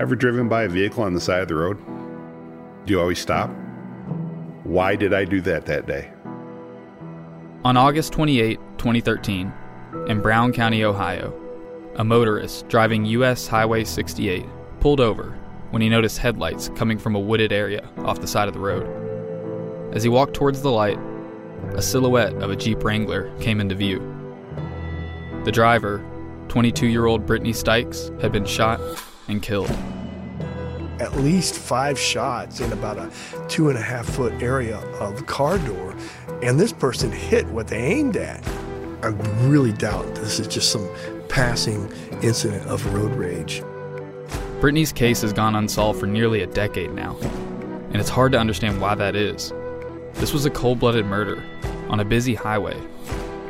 Ever driven by a vehicle on the side of the road? Do you always stop? Why did I do that that day? On August 28, 2013, in Brown County, Ohio, a motorist driving US Highway 68 pulled over when he noticed headlights coming from a wooded area off the side of the road. As he walked towards the light, a silhouette of a Jeep Wrangler came into view. The driver, 22 year old Brittany Stykes, had been shot and killed. At least five shots in about a two and a half foot area of the car door, and this person hit what they aimed at. I really doubt this is just some passing incident of road rage. Brittany's case has gone unsolved for nearly a decade now, and it's hard to understand why that is. This was a cold blooded murder on a busy highway.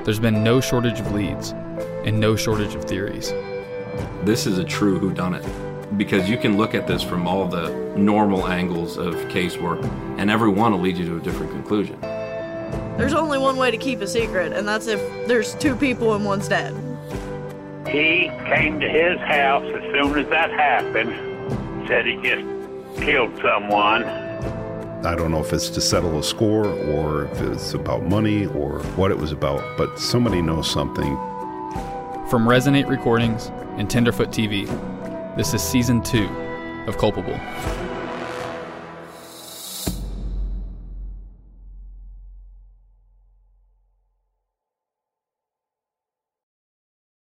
There's been no shortage of leads and no shortage of theories. This is a true whodunit because you can look at this from all the normal angles of casework, and every one will lead you to a different conclusion. There's only one way to keep a secret, and that's if there's two people and one's dead. He came to his house as soon as that happened, said he just killed someone. I don't know if it's to settle a score or if it's about money or what it was about, but somebody knows something. From Resonate Recordings and Tenderfoot TV, this is season two of Culpable.